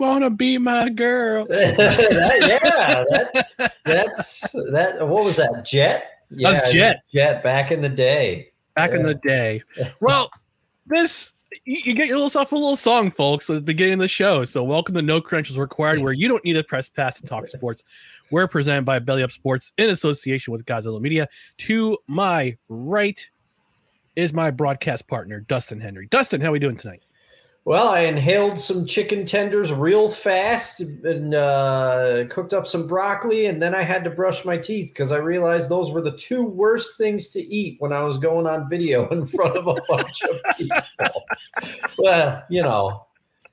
Do you want to be my girl? That- yeah, that, that's that. What was that? Jet. Yeah, That's Jet. Jet back in the day. Back in the day. Well, this you, you get yourself a little song, folks, at the beginning of the show. So, welcome to No Credentials Required, where you don't need a press pass to talk sports. We're presented by Belly Up Sports in association with Godzilla Media. To my right is my broadcast partner, Dustin Henry. Dustin, how are we doing tonight? Well, I inhaled some chicken tenders real fast and uh, cooked up some broccoli, and then I had to brush my teeth because I realized those were the two worst things to eat when I was going on video in front of a bunch of people. well, you know,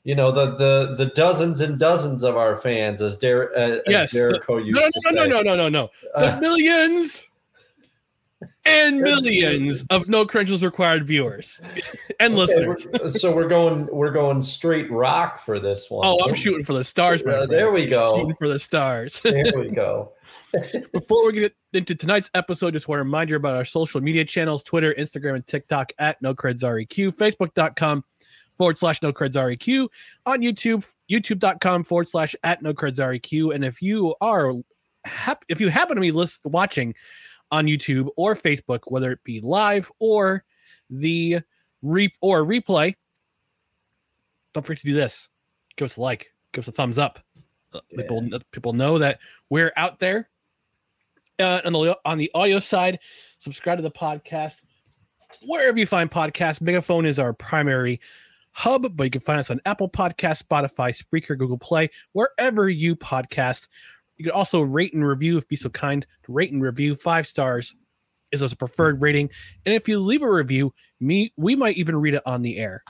you know the the the dozens and dozens of our fans, as, Der- uh, Yes, as Jericho used No, no, to no, say. no, no, no, no, no. The Uh, millions and millions of No Credentials Required viewers and okay, listeners. we're- so we're going we're going straight rock for this one. Oh, I'm shooting for the stars, Uh, there we go. Shooting for the stars. There we go. Before we get into tonight's episode, just want to remind you about our social media channels Twitter, Instagram, and TikTok at NoCredsREQ, Facebook.com forward slash NoCredsREQ, on YouTube, YouTube.com forward slash at NoCredsREQ. And if you are hap- if you happen to be list- watching on YouTube or Facebook, whether it be live or the re- or replay, don't forget to do this. Give us a like, give us a thumbs up. Uh, People people know that we're out there. Uh, on the on the audio side, subscribe to the podcast wherever you find podcasts. Megaphone is our primary hub, but you can find us on Apple Podcast, Spotify, Spreaker, Google Play, wherever you podcast. You can also rate and review if be so kind to rate and review. Five stars is a preferred rating, and if you leave a review, me we might even read it on the air.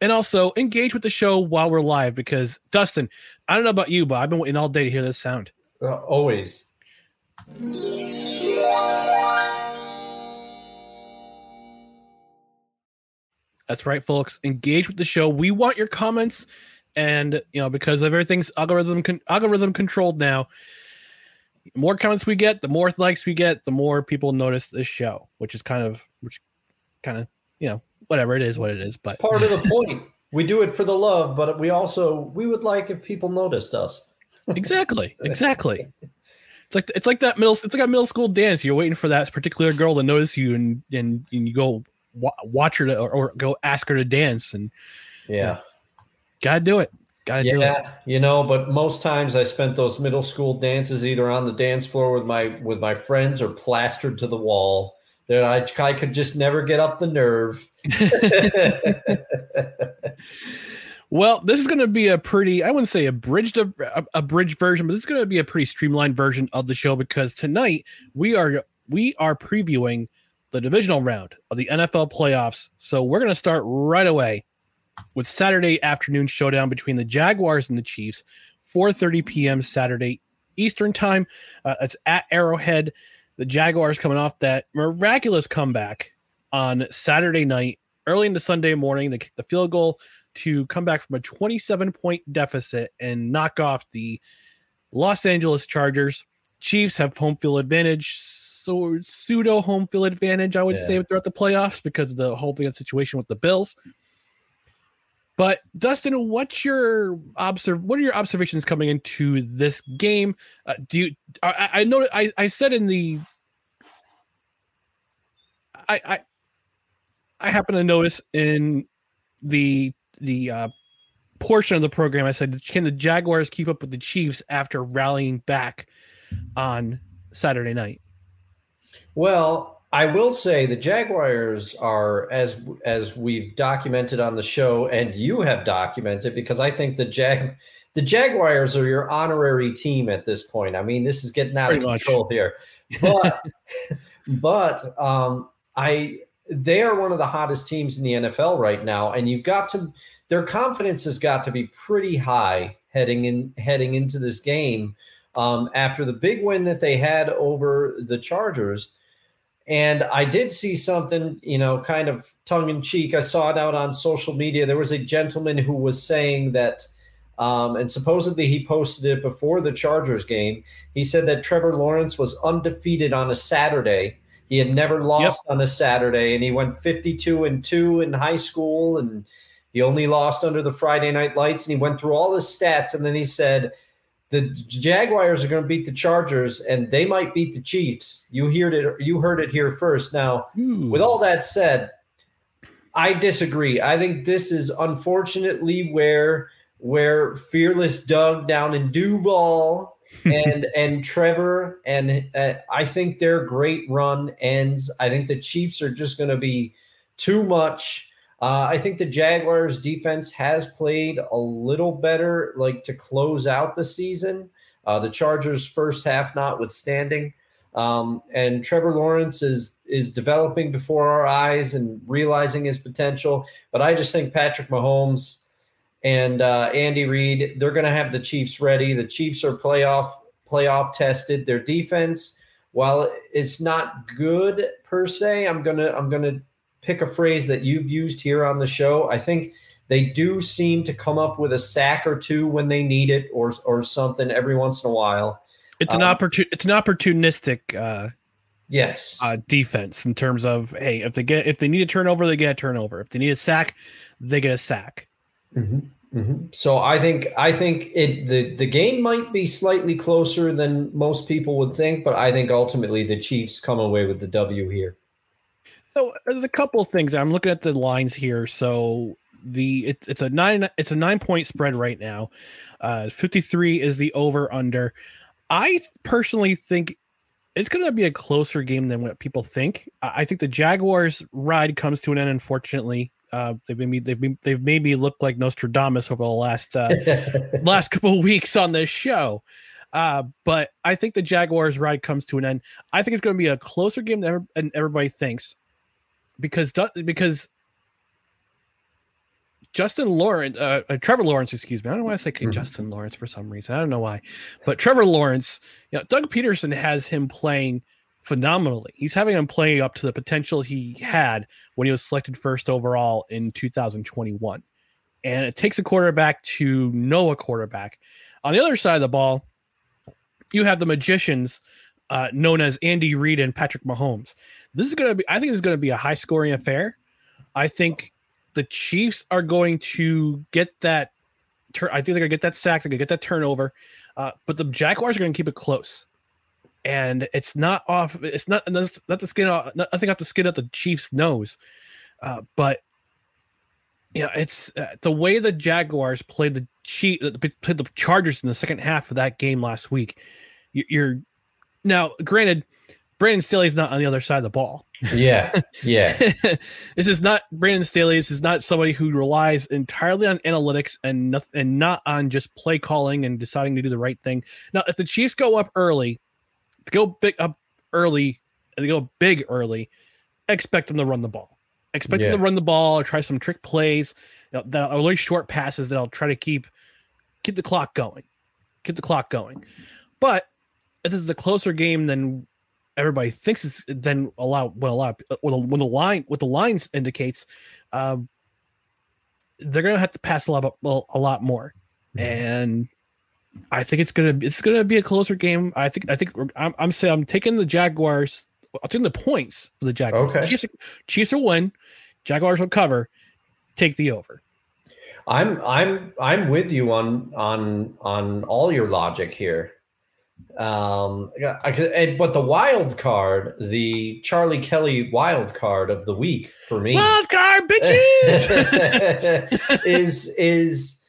And also engage with the show while we're live because Dustin, I don't know about you, but I've been waiting all day to hear this sound. Uh, always. That's right, folks. Engage with the show. We want your comments, and you know because of everything's algorithm con- algorithm controlled now. The more comments we get, the more likes we get, the more people notice this show, which is kind of which kind of you know whatever it is, what it is. But Part of the point. We do it for the love, but we also we would like if people noticed us. exactly, exactly. It's like it's like that middle it's like a middle school dance. You're waiting for that particular girl to notice you, and and, and you go wa- watch her to, or, or go ask her to dance, and Yeah. Gotta do it. Gotta do it. Yeah, you know, but most times I spent those middle school dances either on the dance floor with my with my friends or plastered to the wall. That I, I could just never get up the nerve. Well, this is going to be a pretty, I wouldn't say abridged, a, a bridge version, but this is going to be a pretty streamlined version of the show because tonight we are we are previewing the divisional round of the NFL playoffs. So we're going to start right away with Saturday afternoon showdown between the Jaguars and the Chiefs, 4:30 p.m. Saturday Eastern time. Uh, it's at Arrowhead. The Jaguars coming off that miraculous comeback on Saturday night, early into Sunday morning. They kicked the field goal to come back from a 27 point deficit and knock off the Los Angeles Chargers. Chiefs have home field advantage, so pseudo home field advantage, I would Yeah. say, throughout the playoffs because of the whole thing situation with the Bills. But Dustin, what's your observe? What are your observations coming into this game? Uh, do you? I, I know I, I said in the I I I happen to notice in the the uh, portion of the program I said can the Jaguars keep up with the Chiefs after rallying back on Saturday night? Well, I will say the Jaguars are as as we've documented on the show, and you have documented because I think the Jag the Jaguars are your honorary team at this point. I mean, this is getting out Pretty of much. control here, but but um, I they are one of the hottest teams in the NFL right now, and you've got to their confidence has got to be pretty high heading in heading into this game um, after the big win that they had over the Chargers. And I did see something, you know, kind of tongue in cheek. I saw it out on social media. There was a gentleman who was saying that, um, and supposedly he posted it before the Chargers game. He said that Trevor Lawrence was undefeated on a Saturday. He had never lost yep. on a Saturday, and he went 52 and 2 in high school, and he only lost under the Friday night lights. And he went through all his stats, and then he said, the Jaguars are going to beat the Chargers and they might beat the Chiefs. You heard it you heard it here first. Now, hmm. with all that said, I disagree. I think this is unfortunately where where fearless Doug down in Duval and and Trevor and uh, I think their great run ends. I think the Chiefs are just going to be too much uh, I think the Jaguars defense has played a little better, like to close out the season. Uh, the Chargers' first half, notwithstanding, um, and Trevor Lawrence is is developing before our eyes and realizing his potential. But I just think Patrick Mahomes and uh, Andy Reid, they're going to have the Chiefs ready. The Chiefs are playoff playoff tested. Their defense, while it's not good per se, I'm gonna I'm gonna pick a phrase that you've used here on the show. I think they do seem to come up with a sack or two when they need it, or or something every once in a while. It's an um, opportun it's an opportunistic uh, yes uh, defense in terms of hey if they get if they need a turnover they get a turnover if they need a sack they get a sack. Mm-hmm. Mm-hmm. So I think I think it the the game might be slightly closer than most people would think, but I think ultimately the Chiefs come away with the W here. So there's a couple of things. I'm looking at the lines here. So the it, it's a nine it's a nine point spread right now. Uh, 53 is the over under. I personally think it's going to be a closer game than what people think. I think the Jaguars ride comes to an end. Unfortunately, uh, they've made me they've been, they've made me look like Nostradamus over the last uh, last couple of weeks on this show. Uh, but I think the Jaguars ride comes to an end. I think it's going to be a closer game than everybody thinks because because Justin Lawrence, uh, uh, Trevor Lawrence, excuse me. I don't know why I say mm-hmm. Justin Lawrence for some reason. I don't know why, but Trevor Lawrence, you know, Doug Pederson has him playing phenomenally. He's having him play up to the potential he had when he was selected first overall in 2021. And it takes a quarterback to know a quarterback. On the other side of the ball, you have the magicians uh, known as Andy Reid and Patrick Mahomes. This is going to be, I think, this is going to be a high scoring affair. I think the Chiefs are going to get that. Tur- I think they're going to get that sack. They're going to get that turnover. Uh, but the Jaguars are going to keep it close. And it's not off. It's not not the skin. Off, not, nothing off the skin of the Chiefs' nose. Uh, but yeah, it's uh, the way the Jaguars played the Chief, played the Chargers in the second half of that game last week. You're now, granted, Brandon Staley is not on the other side of the ball. Yeah, yeah. this is not Brandon Staley. This is not somebody who relies entirely on analytics and not, and not on just play calling and deciding to do the right thing. Now, if the Chiefs go up early, go big up early, and they go big early, expect them to run the ball. Expect yeah. them to run the ball or try some trick plays you know, that are really short passes that I'll try to keep keep the clock going, keep the clock going. But this is a closer game than everybody thinks it's then a lot well a lot when the line what the lines indicates um, they're gonna have to pass a lot well, a lot more. Mm-hmm. and i think it's gonna it's gonna be a closer game. I think i think i'm, I'm saying i'm taking the jaguars i'll take the points for the jaguars. Okay. chiefs, chiefs will win jaguars will cover take the over. I'm i'm i'm with you on on on all your logic here um, I could, but the wild card, the Charlie Kelly wild card of the week for me, wild card bitches, is is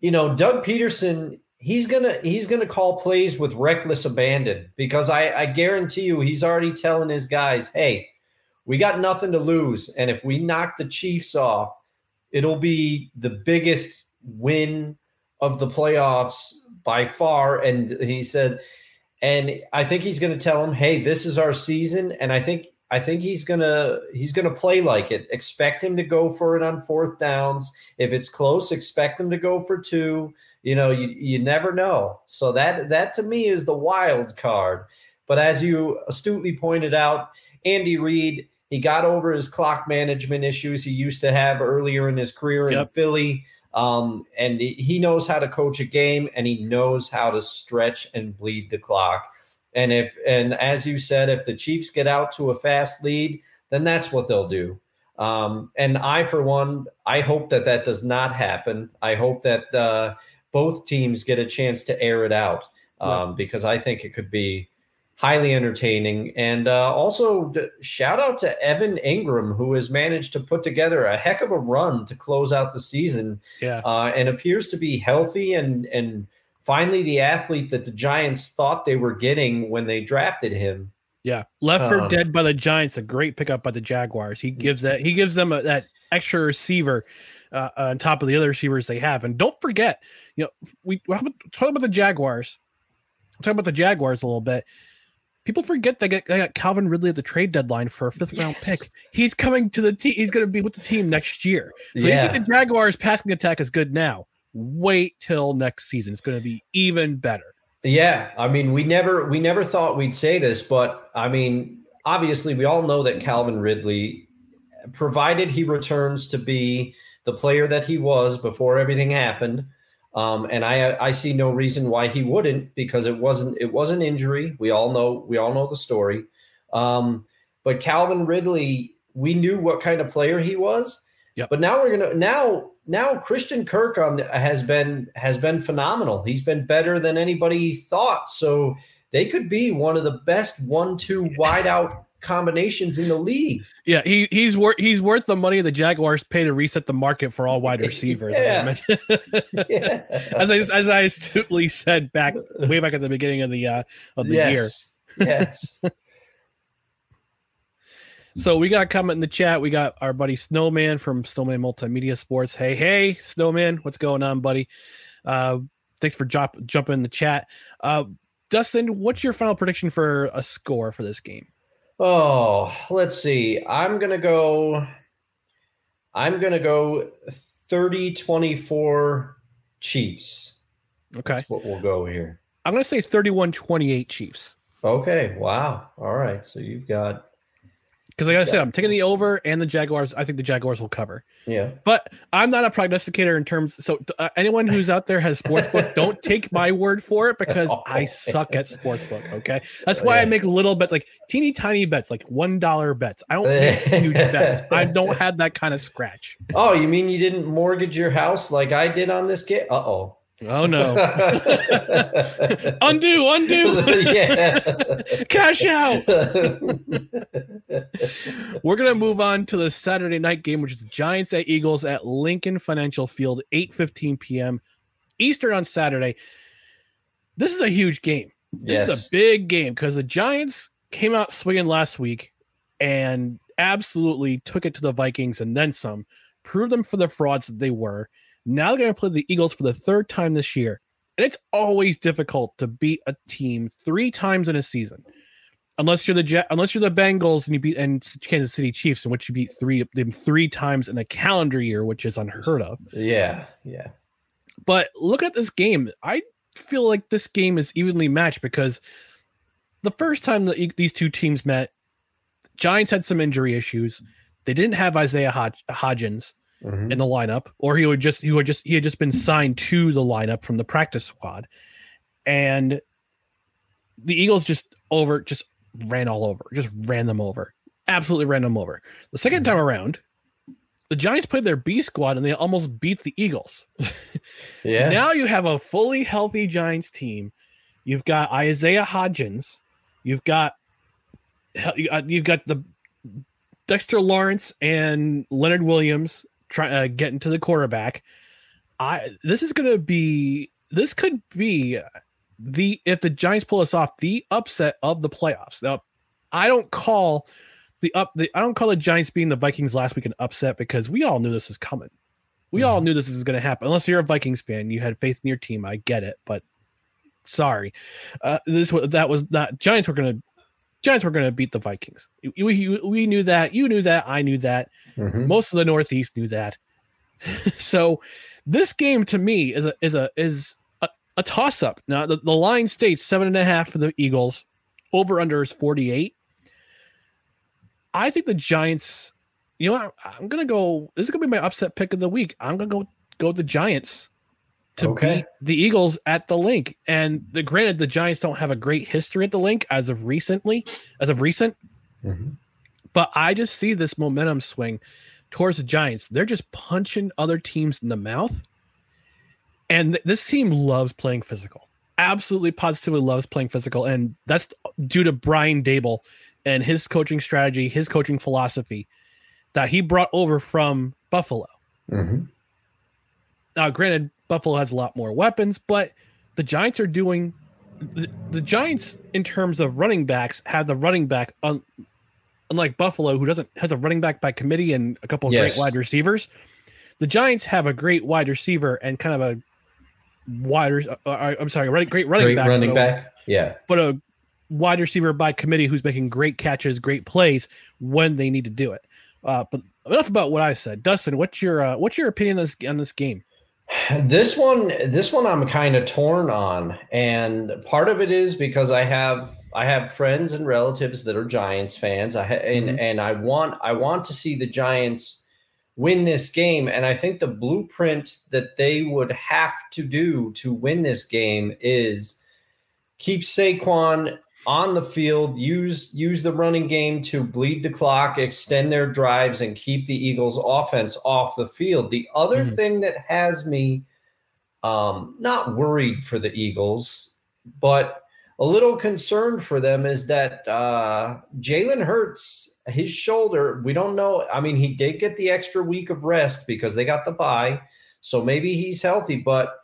you know Doug Pederson. He's gonna he's gonna call plays with reckless abandon because I, I guarantee you he's already telling his guys, hey, we got nothing to lose, and if we knock the Chiefs off, it'll be the biggest win of the playoffs by far. And he said and I think he's going to tell him, "Hey, this is our season." And I think I think he's gonna he's gonna play like it. Expect him to go for it on fourth downs. If it's close, expect him to go for two. You know, you, you never know. So that that to me is the wild card. But as you astutely pointed out, Andy Reid, he got over his clock management issues he used to have earlier in his career in Philly. Um, and he- knows how to coach a game and he knows how to stretch and bleed the clock. And if and as you said, if the Chiefs get out to a fast lead, then that's what they'll do. Um, and I, for one, I hope that that does not happen. I hope that uh, both teams get a chance to air it out um, because I think it could be highly entertaining. And uh, also, shout out to Evan Engram, who has managed to put together a heck of a run to close out the season Yeah. uh, and appears to be healthy and and finally the athlete that the Giants thought they were getting when they drafted him. Yeah, left for Um, dead by the Giants. A great pickup by the Jaguars. He gives that he gives them a, that extra receiver uh, on top of the other receivers they have. And don't forget, you know, we we're about the Jaguars. Talk about the Jaguars a little bit. People forget they got, they got Calvin Ridley at the trade deadline for a fifth round pick. He's coming to the team. He's going to be with the team next year. So Yeah. you think the Jaguars passing attack is good now? Wait till next season. It's going to be even better. Yeah, I mean, we never we never thought we'd say this, but I mean, obviously, we all know that Calvin Ridley, provided he returns to be the player that he was before everything happened, um, and I I see no reason why he wouldn't because it wasn't it was an injury. We all know we all know the story, um, but Calvin Ridley, we knew what kind of player he was. Yep. But now we're gonna now now Christian Kirk on has been has been phenomenal. He's been better than anybody thought. So they could be one of the best one-two wideout combinations in the league. Yeah, he he's worth he's worth the money the Jaguars pay to reset the market for all wide receivers. As I Yeah. Yeah. as I as I astutely said back way back at the beginning of the uh, of the year. yes. Yes. So we got a comment in the chat. We got our buddy Snowman from Snowman Multimedia Sports. Hey, hey, Snowman, what's going on, buddy? Uh, thanks for drop, jumping in the chat. Uh, Dustin, what's your final prediction for a score for this game? Oh, let's see. I'm going to go I'm going to go 30-24 Chiefs. Okay. That's what we'll go here. I'm going to say 31 28 Chiefs. Okay. Wow. All right. So you've got Because, like I said, I'm taking the over and the Jaguars. I think the Jaguars will cover. yeah. But I'm not a prognosticator in terms. So uh, anyone who's out there has sportsbook. don't take my word for it because I suck at sportsbook. Okay, that's why I make little bets, like teeny tiny bets, like one dollar bets. I don't make huge bets. I don't have that kind of scratch. Oh, you mean you didn't mortgage your house like I did on this game? Uh-oh. Oh Oh, no! undo, undo, yeah. cash out. We're gonna move on to the Saturday night game, which is Giants at Eagles at Lincoln Financial Field, 8:15 p.m. Eastern on Saturday. This is a huge game. This is a big game because the Giants came out swinging last week and absolutely took it to the Vikings and then some, proved them for the frauds that they were. Now they're going to play the Eagles for the third time this year. And it's always difficult to beat a team three times in a season. Unless you're the Ja- unless you're the Bengals and you beat and Kansas City Chiefs, in which you beat three them three times in a calendar year, which is unheard of. yeah. Yeah. But look at this game. I feel like this game is evenly matched because the first time that these two teams met, Giants had some injury issues. They didn't have Isaiah Hodg- Hodgins Mhm. in the lineup, or he would just he would just he had just been signed to the lineup from the practice squad, and the Eagles just over just ran all over, just ran them over, absolutely ran them over. The second time around, the Giants played their B squad and they almost beat the Eagles. Yeah. Now you have a fully healthy Giants team. You've got Isaiah Hodgins. You've got- you've got the Dexter Lawrence and Leonard Williams try uh, getting to the quarterback. I this is going to be this could be the if the Giants pull us off the upset of the playoffs. Now, I don't call the up the I don't call the Giants being the Vikings last week an upset because we all knew this was coming. We all knew this was going to happen. Unless you're a Vikings fan, you had faith in your team. I get it, but sorry, uh, this was that was not Giants were going to Giants were going to beat the Vikings. We, we, we knew that. You knew that. I knew that. Mhm. Most of the Northeast knew that. so this game to me is a is a is a, a toss up. Now the, the line states seven and a half for the Eagles. Over under is 48. I think the Giants, you know what? I'm gonna go. This is gonna be my upset pick of the week. I'm gonna go go with the Giants to Okay. beat the Eagles at the link. And the granted, the Giants don't have a great history at the link as of recently, as of recent, Mhm. but I just see this momentum swing towards the Giants. They're just punching other teams in the mouth. And th- this team loves playing physical. Absolutely positively loves playing physical. And that's due to Brian Daboll and his coaching strategy, his coaching philosophy that he brought over from Buffalo. Mhm. Now, granted, Buffalo has a lot more weapons, but the Giants are doing the, the Giants in terms of running backs have the running back un, unlike Buffalo, who doesn't has a running back by committee and a couple of Yes. great wide receivers. The Giants have a great wide receiver and kind of a wider. Uh, uh, I'm sorry, running, great running Great back, running but a- back. Yeah. but a wide receiver by committee who's making great catches, great plays when they need to do it. Uh, but enough about what I said. Dustin, what's your uh, what's your opinion on this on this game? This one, this one, I'm kind of torn on, and part of it is because I have I have friends and relatives that are Giants fans. I ha- and Mhm. and I want I want to see the Giants win this game, and I think the blueprint that they would have to do to win this game is keep Saquon on the field, use use the running game to bleed the clock, extend their drives, and keep the Eagles' offense off the field. The other Mhm. thing that has me um, not worried for the Eagles, but a little concerned for them is that uh, Jalen Hurts, his shoulder, we don't know. I mean, he did get the extra week of rest because they got the bye. So maybe he's healthy, but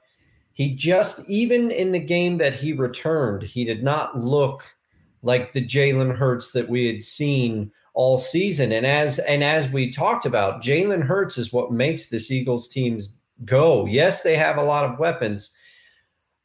he just, even in the game that he returned, he did not look like the Jalen Hurts that we had seen all season. And as and as we talked about, Jalen Hurts is what makes this Eagles teams go. Yes, they have a lot of weapons.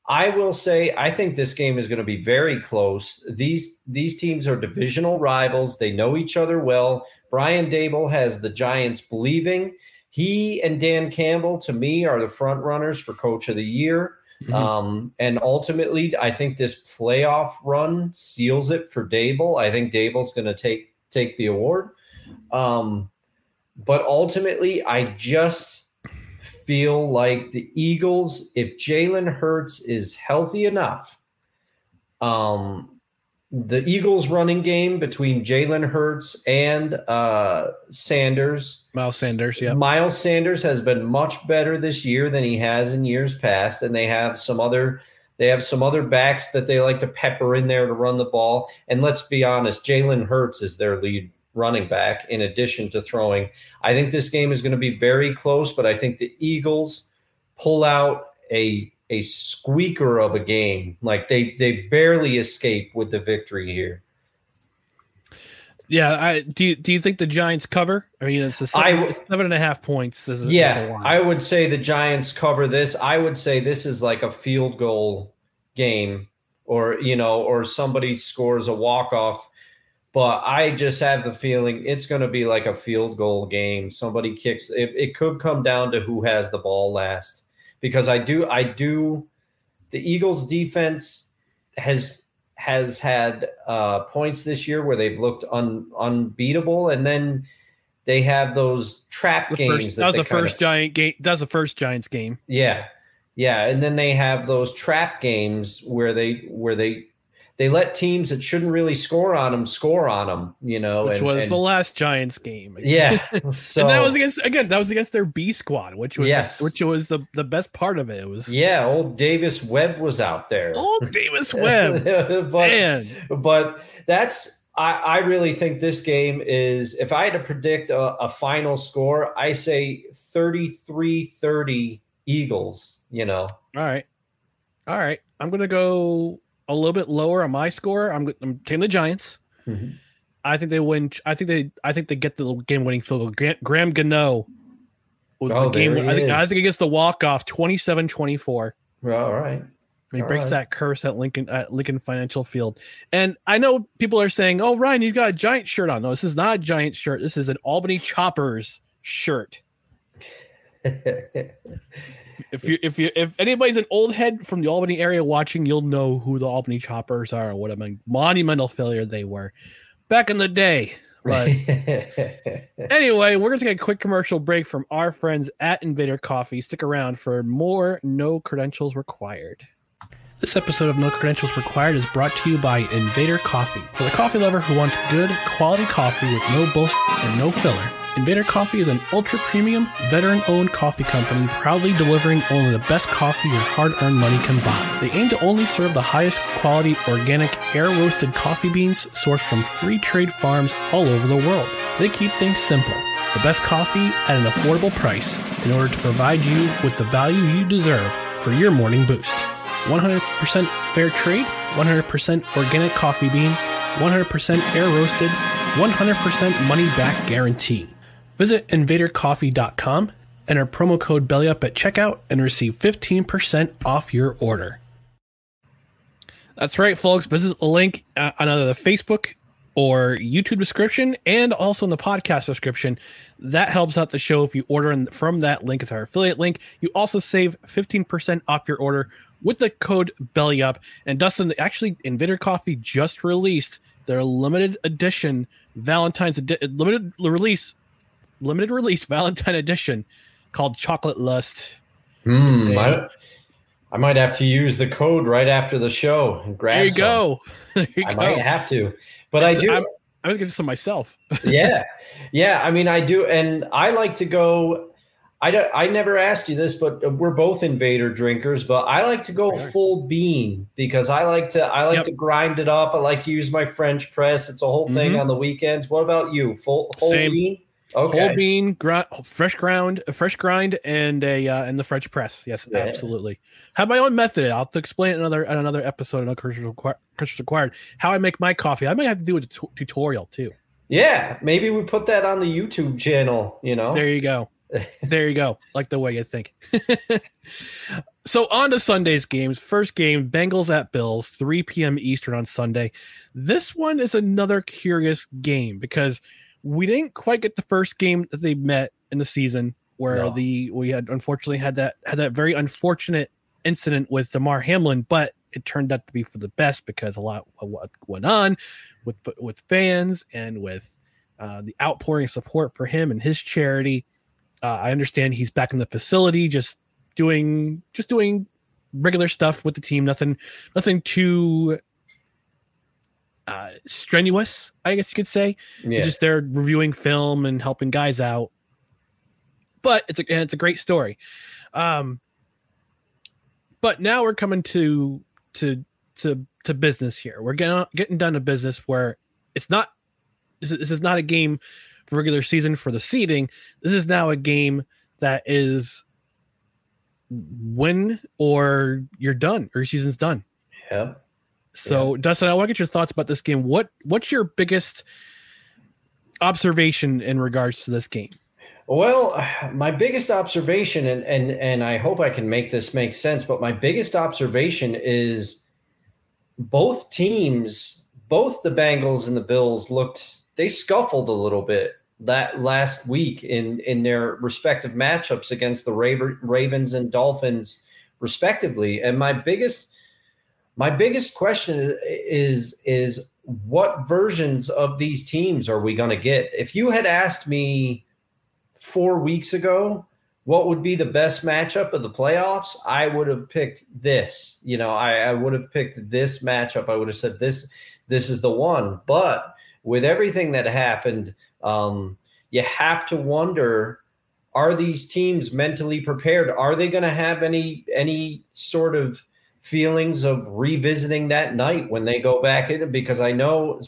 I will say I think this game is going to be very close. These these teams are divisional rivals. They know each other well. Brian Daboll has the Giants believing. He and Dan Campbell to me are the front runners for coach of the year. Mhm. Um, and ultimately, I think this playoff run seals it for Daboll. I think Daboll's going to take take the award. Um, but ultimately, I just feel like the Eagles, if Jalen Hurts is healthy enough, um, the Eagles' running game between Jalen Hurts and uh, Sanders Miles Sanders, yeah. Miles Sanders has been much better this year than he has in years past, and they have some other they have some other backs that they like to pepper in there to run the ball. And let's be honest, Jalen Hurts is their lead running back in addition to throwing. I think this game is going to be very close, but I think the Eagles pull out a a squeaker of a game. Like they they barely escape with the victory here. Yeah, I do. You, do you think the Giants cover? I mean, it's a seven, w- seven and a half points. Is, is Yeah, line. I would say the Giants cover this. I would say this is like a field goal game, or you know, or somebody scores a walk off. But I just have the feeling it's going to be like a field goal game. Somebody kicks. It, it could come down to who has the ball last, because I do. I do. The Eagles' defense has has had uh, points this year where they've looked un, unbeatable, and then they have those trap the games. first, that was the kind of- first Giant game. That was the first Giants game. yeah, yeah, and then they have those trap games where they where they they let teams that shouldn't really score on them score on them. You know, which and- was and- the last Giants game. yeah. So and that was against again. That was against their B squad, which was Yes. which was the the best part of it. It was yeah, old Davis Webb was out there. old Davis Webb. but Man, but that's I, I really think this game is if I had to predict a, a final score, I say 33-30 Eagles, you know. all right, all right. I'm gonna go a little bit lower on my score. I'm I'm taking the Giants. Mhm. I think they win. I think they. I think they get the game winning field goal. Graham, Graham Gano. Was Oh, the game. I think. I think it gets the walk off 27-24. Well, all right. He All breaks right. that curse at Lincoln at Lincoln Financial Field. And I know people are saying, "Oh, Ryan, you've got a giant shirt on." No, this is not a giant shirt. This is an Albany Choppers shirt. If you if you if anybody's an old head from the Albany area watching, you'll know who the Albany Choppers are and what a monumental failure they were back in the day. But anyway, we're going to take a quick commercial break from our friends at Invader Coffee. Stick around for more No Credentials Required. This episode of No Credentials Required is brought to you by Invader Coffee. For the coffee lover who wants good, quality coffee with no bullshit and no filler, Invader Coffee is an ultra premium, veteran owned coffee company proudly delivering only the best coffee your hard earned money can buy. They aim to only serve the highest quality, organic, air roasted coffee beans sourced from free trade farms all over the world. They keep things simple the best coffee at an affordable price in order to provide you with the value you deserve for your morning boost. 100% fair trade, 100% organic coffee beans, 100% air roasted, 100% money back guarantee. Visit invadercoffee.com, enter promo code BELLYUP at checkout, and receive 15% off your order. That's right, folks. Visit the link uh, on either the Facebook or YouTube description and also in the podcast description. That helps out the show if you order in, from that link. It's our affiliate link. You also save 15% off your order with the code BELLYUP. And Dustin, actually, Invader Coffee just released their limited edition Valentine's edi- limited release limited release Valentine edition called Chocolate Lust. Say- I, I might have to use the code right after the show and grab There you some. go. there you I go. might have to, but I do. I'm- I was getting some myself. yeah, yeah. I mean, I do, and I like to go. I don't, I never asked you this, but we're both invader drinkers. But I like to go full bean because I like to. I like Yep. to grind it up. I like to use my French press. It's a whole thing Mhm. on the weekends. What about you? Full whole Same. bean. Okay. Whole bean, fresh ground, a fresh grind, and a uh, and the French press. Yes, Yeah. absolutely. Have my own method. I'll explain it in another in another episode of Christian Required. Required. How I make my coffee. I might have to do a tutorial too. Yeah, maybe we put that on the YouTube channel. You know. There you go. There you go. Like the way you think. so on to Sunday's games. First game, Bengals at Bills, 3 p.m. Eastern on Sunday. This one is another curious game because we didn't quite get the first game that they met in the season where No. the we had unfortunately had that had that very unfortunate incident with Damar Hamlin, but it turned out to be for the best because a lot of what went on with with fans and with uh, the outpouring support for him and his charity. Uh, I understand he's back in the facility, just doing just doing regular stuff with the team. Nothing, nothing too uh, strenuous, I guess you could say. Yeah. He's just there reviewing film and helping guys out. But it's a and it's a great story. Um, but now we're coming to to to to business here. We're getting getting done to business where it's not this is, this is not a game for regular season for the seeding. This is now a game that is win or you're done or your season's done. yeah. So, Dustin, I want to get your thoughts about this game. What what's your biggest observation in regards to this game? Well, my biggest observation, and and and I hope I can make this make sense, but my biggest observation is both teams, both the Bengals and the Bills looked they scuffled a little bit that last week in in their respective matchups against the Raver, Ravens and Dolphins respectively. And my biggest my biggest question is is what versions of these teams are we going to get? If you had asked me four weeks ago what would be the best matchup of the playoffs, I would have picked this. You know, I, I would have picked this matchup. I would have said this this is the one. But with everything that happened, um, you have to wonder are these teams mentally prepared? Are they going to have any any sort of feelings of revisiting that night when they go back in? Because I know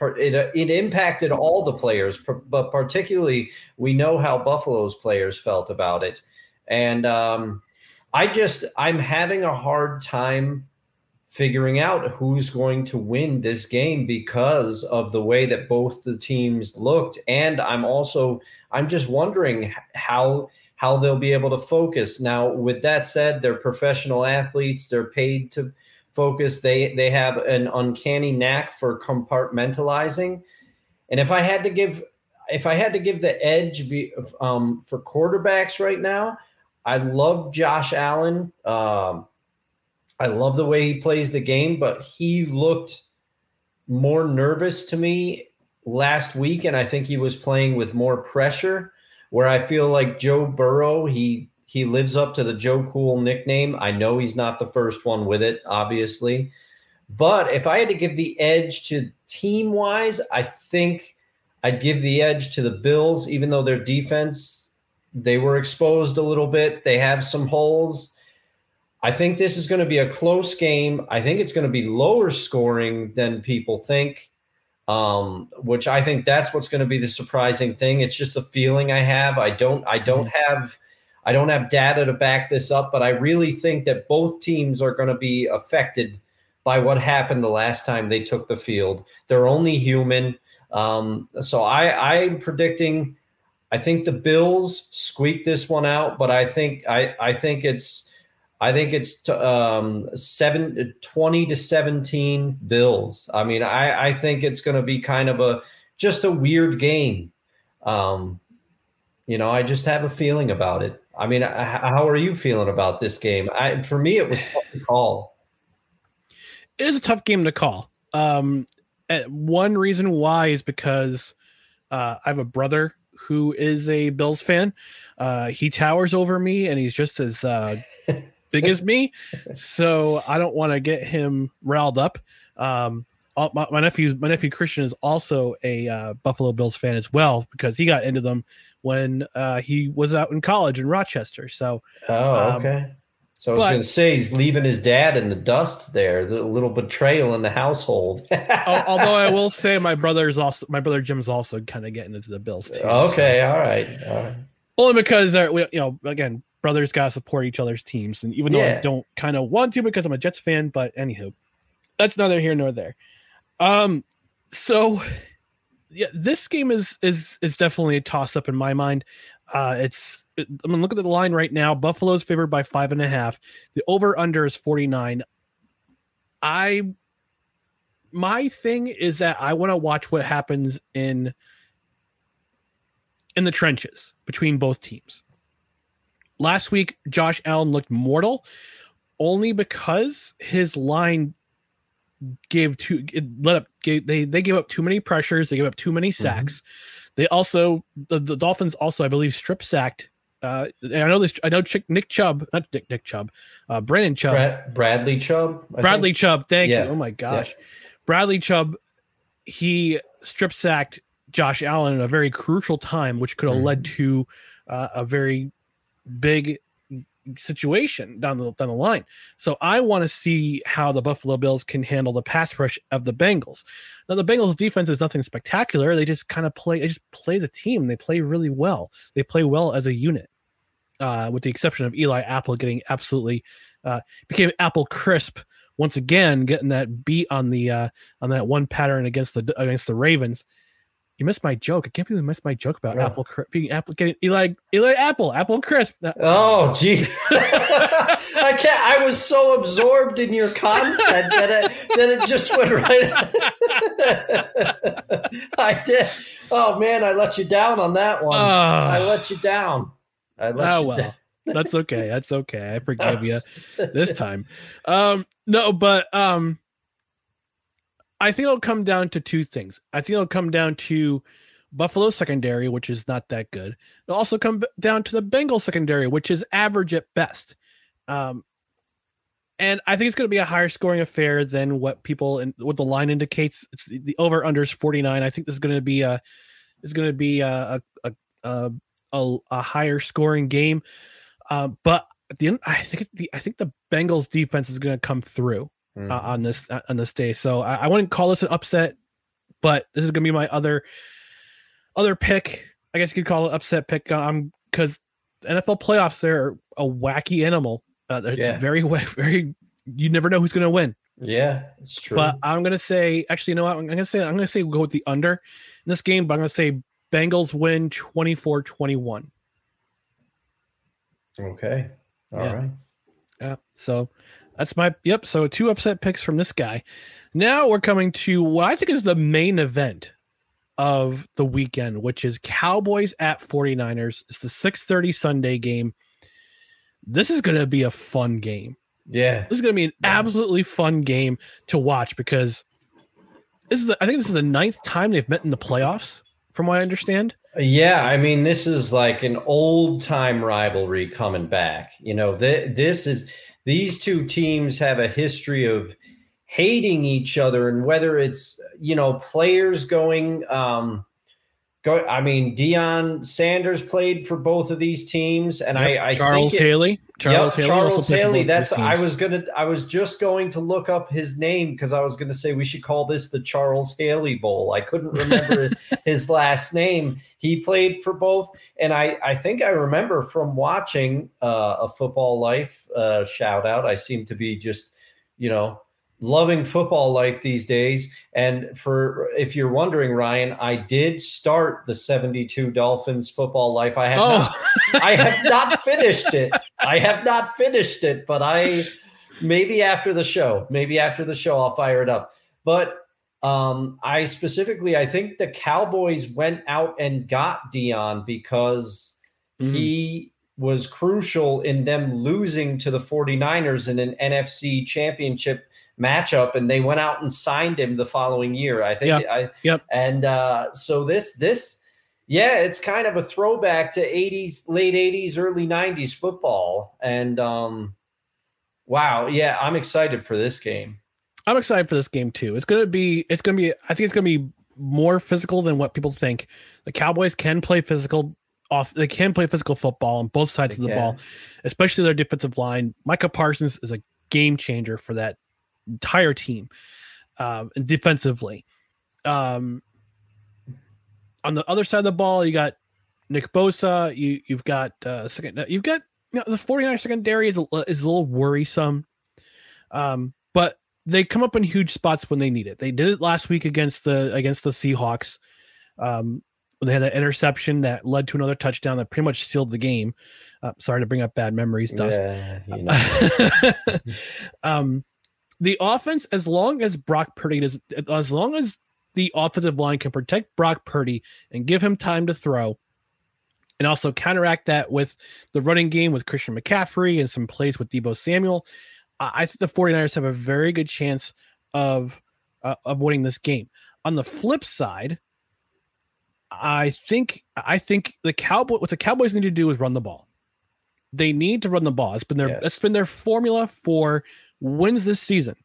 it it impacted all the players, but particularly we know how Buffalo's players felt about it, and um, I just I'm having a hard time figuring out who's going to win this game because of the way that both the teams looked, and I'm also I'm just wondering how how they'll be able to focus. Now, with that said, they're professional athletes. They're paid to focus. They they have an uncanny knack for compartmentalizing. And if I had to give if I had to give the edge um, for quarterbacks right now, I love Josh Allen. Um, I love the way he plays the game, but he looked more nervous to me last week, and I think he was playing with more pressure. Where I feel like Joe Burrow, he he lives up to the Joe Cool nickname. I know he's not the first one with it, obviously, but if I had to give the edge to team wise, I think I'd give the edge to the Bills, even though their defense they were exposed a little bit. They have some holes. I think this is going to be a close game. I think it's going to be lower scoring than people think, um, which I think that's what's going to be the surprising thing. It's just a feeling I have. I don't. I don't mm-hmm. have. I don't have data to back this up, but I really think that both teams are going to be affected by what happened the last time they took the field. They're only human. Um, so I, I'm predicting. I think the Bills squeak this one out, but I think I, I think it's I think it's um, seven, 20 to 17 Bills. I mean, I, I think it's going to be kind of a just a weird game. Um, you know, I just have a feeling about it. I mean, how are you feeling about this game? I, for me, it was tough to call. It is a tough game to call. Um, one reason why is because uh, I have a brother who is a Bills fan. Uh, he towers over me, and he's just as uh, big as me, so I don't want to get him riled up. Um, my, my, nephew, my nephew Christian is also a uh, Buffalo Bills fan as well because he got into them when uh, he was out in college in Rochester. So, oh, um, okay. So I was going to say he's leaving his dad in the dust there. A little betrayal in the household. although I will say my brother's also my brother Jim's also kind of getting into the Bills too. Okay, so. all right, all right. Only because uh, we, you know, again, brothers gotta support each other's teams, and even though yeah. I don't kind of want to because I'm a Jets fan, but anywho, that's neither here nor there. Um, so yeah, this game is is is definitely a toss up in my mind. Uh, it's I'm gonna look at the line right now. Buffalo's favored by five and a half. The over under is 49. I my thing is that I want to watch what happens in in the trenches between both teams. Last week, Josh Allen looked mortal only because his line gave too let up gave, they they gave up too many pressures, they gave up too many mm-hmm. sacks. Mm-hmm. They also the, the Dolphins also I believe strip sacked uh, I know this. I know Chick, Nick Chubb, not Nick Nick Chubb, uh, Brandon Chubb, Brad, Bradley Chubb, I Bradley think. Chubb. Thank yeah. you. Oh my gosh, yeah. Bradley Chubb. He strip sacked Josh Allen in a very crucial time, which could have mm-hmm. led to uh, a very big situation down the down the line. So I want to see how the Buffalo Bills can handle the pass rush of the Bengals. Now the Bengals defense is nothing spectacular. They just kind of play they just play a team. They play really well. They play well as a unit. Uh, with the exception of Eli Apple getting absolutely uh, became Apple crisp once again, getting that beat on the uh, on that one pattern against the against the Ravens. You missed my joke. I can't believe you missed my joke about Apple being getting Eli Eli Apple Apple crisp. Oh gee, I can't. I was so absorbed in your content that it that it just went right. I did. Oh man, I let you down on that one. Uh, I let you down. I let oh well. Down. That's okay. That's okay. I forgive you this time. Um, no, but um, I think it'll come down to two things. I think it'll come down to Buffalo secondary, which is not that good. It'll also come down to the Bengal secondary, which is average at best. Um, and I think it's going to be a higher scoring affair than what people and what the line indicates. It's the, over under is 49. I think this is going to be a is going to be a a, a a, a higher scoring game. Uh, but the I think the I think the Bengals defense is going to come through mm. uh, on this uh, on this day. So I, I wouldn't call this an upset, but this is gonna be my other other pick. I guess you could call it upset pick. Um, because NFL playoffs they're a wacky animal. Uh, it's yeah. very very. You never know who's gonna win. Yeah, it's true. But I'm gonna say, actually, you know what? I'm gonna say I'm gonna say we'll go with the under in this game, but I'm gonna say Bengals win 24-21. Okay. all Yeah. right. Yeah. So that's my yep. So two upset picks from this guy. Now we're coming to what I think is the main event of the weekend, which is Cowboys at 49ers. It's the 6:30 Sunday game. This is gonna be a fun game. Yeah. This is gonna be an Yeah. absolutely fun game to watch because this is I think this is the ninth time they've met in the playoffs, from what I understand. Yeah, I mean, this is like an old time rivalry coming back. You know, th- this is these two teams have a history of hating each other, and whether it's you know players going, um, go. I mean, Deion Sanders played for both of these teams, and I, I Charles think it- Haley. Charles Yep, Haley. Charles Haley. That's I was gonna I was just going to look up his name because I was gonna say we should call this the Charles Haley Bowl. I couldn't remember his last name. He played for both, and I I think I remember from watching uh, a Football Life uh, shout out. I seem to be just you know loving football life these days. And for if you're wondering, Ryan, I did start the 72 Dolphins football life. I have not Oh, I have not finished it. I have not finished it, but I maybe after the show, maybe after the show, I'll fire it up. But um, I specifically, I think the Cowboys went out and got Deion because Mhm. he was crucial in them losing to the 49ers in an NFC championship matchup and they went out and signed him the following year i think Yeah. I, Yep. and uh, so this this yeah, it's kind of a throwback to 80s, late 80s, early 90s football. And um wow, yeah, I'm excited for this game. I'm excited for this game too. It's gonna be. It's gonna be. I think it's gonna be more physical than what people think. The Cowboys can play physical off. They can play physical football on both sides They of the can. ball, especially their defensive line. Micah Parsons is a game changer for that entire team, um, and defensively. Um, on the other side of the ball, you got Nick Bosa. You you've got uh, second. You've got you know, the 49 secondary is a, is a little worrisome. Um, but they come up in huge spots when they need it. They did it last week against the against the Seahawks. Um, they had that interception that led to another touchdown that pretty much sealed the game. Uh, sorry to bring up bad memories, Dust. Yeah, you know. um, the offense, as long as Brock Purdy does, as long as the offensive line can protect Brock Purdy and give him time to throw, and also counteract that with the running game with Christian McCaffrey and some plays with Deebo Samuel, I think the 49ers have a very good chance of uh, of winning this game. On the flip side, I think I think the cowboy what the Cowboys need to do is run the ball. They need to run the ball. It's been their Yes. it's been their formula for wins this season.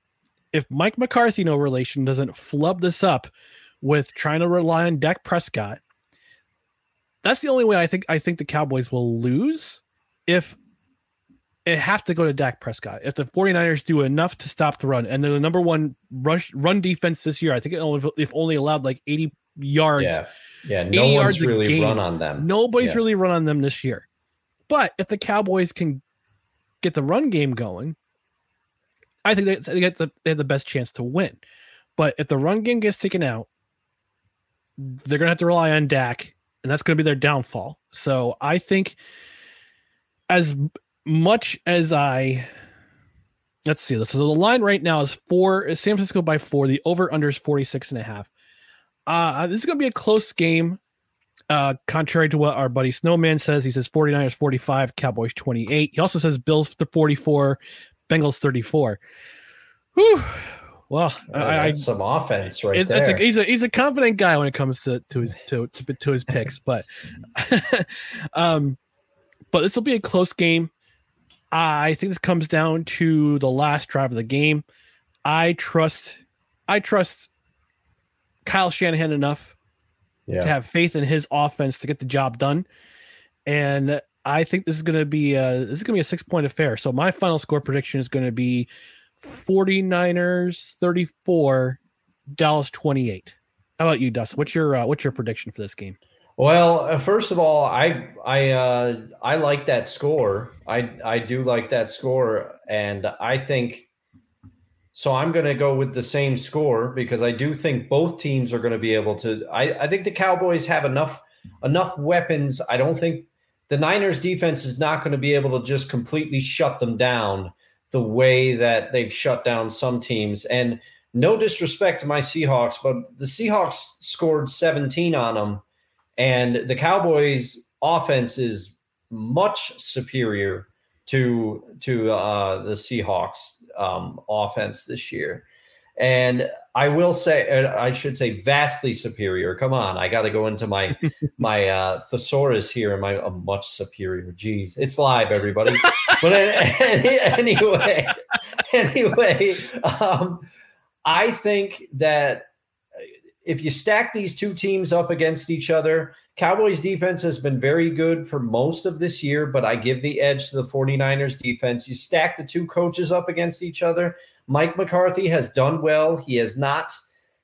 If Mike McCarthy, no relation, doesn't flub this up with trying to rely on Dak Prescott, that's the only way I think I think the Cowboys will lose if it have to go to Dak Prescott. If the 49ers do enough to stop the run, and they're the number one rush run defense this year, I think it only they've only allowed like 80 yards. yeah. Yeah, 80 no one's yards really game. run on them. Nobody's Yeah. really run on them this year. But if the Cowboys can get the run game going, I think they, they get the they have the best chance to win. But if the run game gets taken out, they're gonna have to rely on Dak, and that's gonna be their downfall. So I think as much as I let's see this. so the line right now is four is San Francisco by four. The over under is 46 and a half. Uh this is gonna be a close game. Uh, contrary to what our buddy Snowman says, he says 49ers 45, Cowboys 28. He also says Bills the 44, Bengals 34. Whew. Well, Oh, I, I some offense right it's, it's there. a, he's a he's a confident guy when it comes to to his to to, to his picks, but um, but this will be a close game. I think this comes down to the last drive of the game. I trust I trust Kyle Shanahan enough yeah. to have faith in his offense to get the job done. And I think this is going to be a, this is going to be a six point affair. So my final score prediction is going to be 49ers 34, Dallas 28. How about you, Dust? What's your uh, what's your prediction for this game? Well, uh, first of all, I I uh, I like that score. I I do like that score, and I think so. I'm going to go with the same score because I do think both teams are going to be able to. I I think the Cowboys have enough enough weapons. I don't think the Niners defense is not going to be able to just completely shut them down the way that they've shut down some teams. And no disrespect to my Seahawks, but the Seahawks scored 17 on them, and the Cowboys' offense is much superior to to uh, the Seahawks um, offense this year. And I will say, I should say, vastly superior. Come on, I got to go into my my uh, thesaurus here, and my uh, much superior. Geez, it's live, everybody. but anyway, anyway, um, I think that if you stack these two teams up against each other, Cowboys defense has been very good for most of this year, but I give the edge to the 49ers defense. You stack the two coaches up against each other. Mike McCarthy has done well. He has not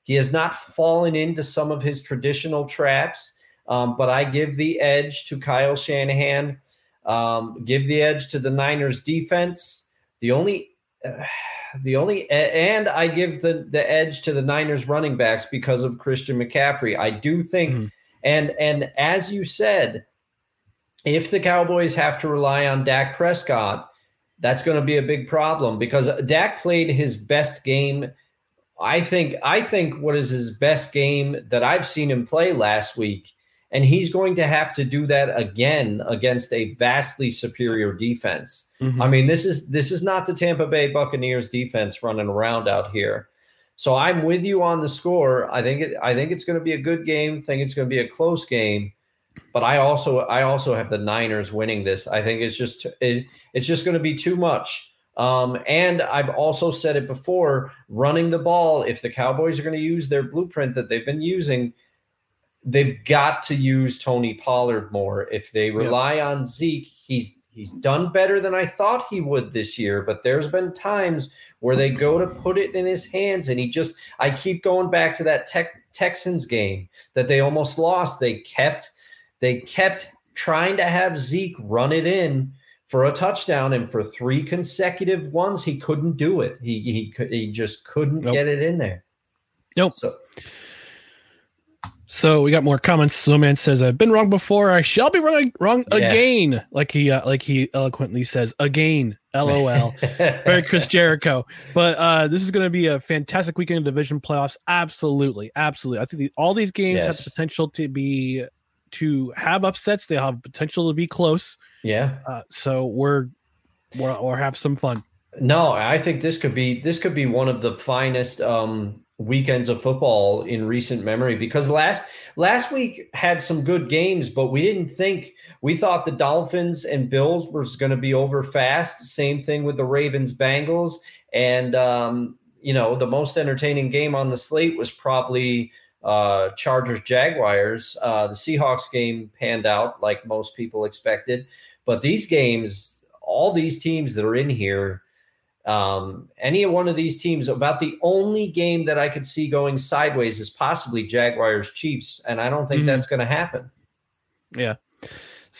he has not fallen into some of his traditional traps. Um, but I give the edge to Kyle Shanahan. Um, give the edge to the Niners defense. The only uh, the only and I give the the edge to the Niners running backs because of Christian McCaffrey. I do think mm-hmm. and and as you said, if the Cowboys have to rely on Dak Prescott, that's going to be a big problem because Dak played his best game. I think I think what is his best game that I've seen him play last week and he's going to have to do that again against a vastly superior defense. Mm-hmm. I mean, this is this is not the Tampa Bay Buccaneers defense running around out here. So I'm with you on the score. I think it, I think it's going to be a good game. I think it's going to be a close game. But I also I also have the Niners winning this. I think it's just it, it's just going to be too much. Um, and I've also said it before: running the ball. If the Cowboys are going to use their blueprint that they've been using, they've got to use Tony Pollard more. If they rely on Zeke, he's he's done better than I thought he would this year, but there's been times where they go to put it in his hands and he just I keep going back to that tech, Texans game that they almost lost. They kept they kept trying to have Zeke run it in for a touchdown, and for three consecutive ones, he couldn't do it. He he he just couldn't nope. get it in there. Nope. So. So we got more comments. Snowman says, "I've been wrong before. I shall be wrong, wrong yeah. again." Like he, uh, like he eloquently says, "Again." LOL. Very Chris Jericho. But uh, this is going to be a fantastic weekend of division playoffs. Absolutely, absolutely. I think the, all these games yes. have the potential to be to have upsets. They have potential to be close. Yeah. Uh, so we're, we're or have some fun. No, I think this could be this could be one of the finest um, weekends of football in recent memory because last last week had some good games, but we didn't think we thought the Dolphins and Bills was going to be over fast. Same thing with the Ravens Bengals, and um, you know the most entertaining game on the slate was probably uh, Chargers Jaguars. Uh, the Seahawks game panned out like most people expected, but these games, all these teams that are in here, um, any one of these teams, about the only game that I could see going sideways is possibly Jaguars Chiefs, and I don't think mm-hmm. that's going to happen. Yeah.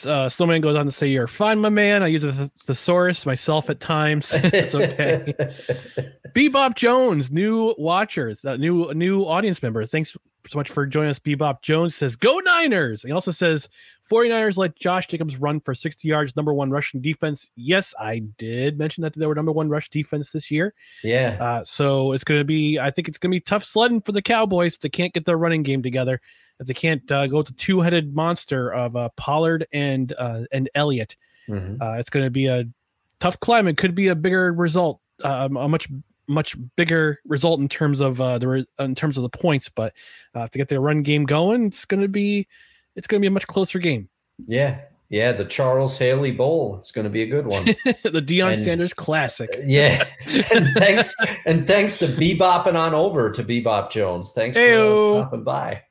Uh, Snowman goes on to say, "You're fine, my man. I use a thesaurus myself at times. it's okay." Bebop Jones, new watcher, new new audience member. Thanks so much for joining us. Bebop Jones says, "Go Niners." He also says, 49ers let Josh Jacobs run for 60 yards, number one rushing defense. Yes, I did mention that they were number one rush defense this year. Yeah. Uh, so it's going to be, I think it's going to be tough sledding for the Cowboys. They can't get their running game together. If they can't uh, go to two headed monster of uh, Pollard and uh, and Elliott, mm-hmm. Uh, it's going to be a tough climb. It could be a bigger result, um, a much much bigger result in terms of uh, the re- in terms of the points. But uh, to get their run game going, it's going to be it's going to be a much closer game. Yeah. Yeah, the Charles Haley Bowl. It's going to be a good one. the Deion and, Sanders Classic. Yeah, and thanks and thanks to bebopping on over to Bebop Jones. Thanks Hey-o. for stopping by.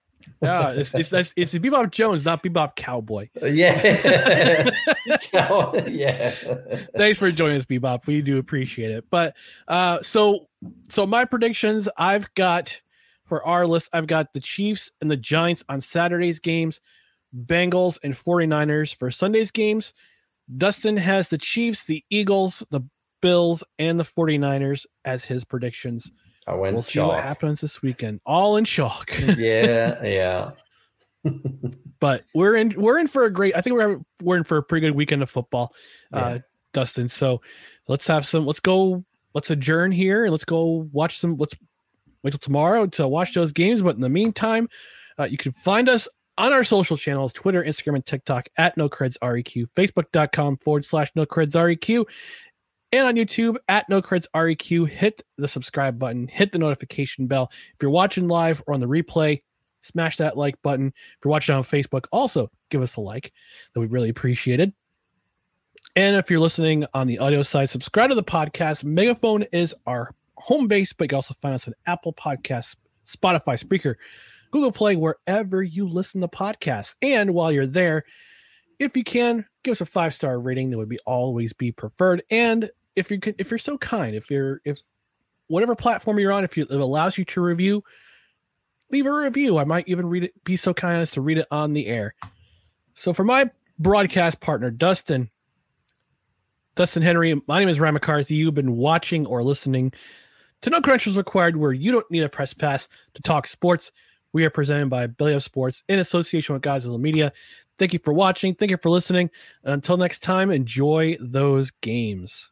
Yeah, it's it's it's, it's Bebop Jones, not Bebop Cowboy. Yeah, yeah. Thanks for joining us, Bebop. We do appreciate it. But uh, so so my predictions, I've got for our list, I've got the Chiefs and the Giants on Saturday's games, Bengals and 49ers for Sunday's games. Dustin has the Chiefs, the Eagles, the Bills, and the 49ers as his predictions. I went we'll see what happens this weekend. All in shock. yeah, yeah. but we're in we're in for a great. I think we're we're in for a pretty good weekend of football, uh, Dustin. So let's have some. Let's go. Let's adjourn here and let's go watch some. Let's wait till tomorrow to watch those games. But in the meantime, uh, you can find us on our social channels Twitter, Instagram, and TikTok at No Creds REQ, Facebook.com forward slash No Creds REQ, and on YouTube at No Creds REQ. Hit the subscribe button, hit the notification bell. If you're watching live or on the replay, smash that like button. If you're watching on Facebook, also give us a like. That we really appreciate it. And if you're listening on the audio side, subscribe to the podcast. Megaphone is our home base, but you can also find us on Apple Podcasts, Spotify, Spreaker, Google Play, wherever you listen to podcasts. And while you're there, if you can, give us a five star rating. That would be always be preferred. And if you can, if you're so kind, if you're if whatever platform you're on, if you, it allows you to review, leave a review. I might even read it. Be so kind as to read it on the air. So for my broadcast partner, Dustin, Dustin Henry, my name is Ryan McCarthy. You've been watching or listening to No Credentials Required, where you don't need a press pass to talk sports. We are presented by Belly Up Sports in association with Guys Godzilla Media. Thank you for watching. Thank you for listening. And until next time, enjoy those games.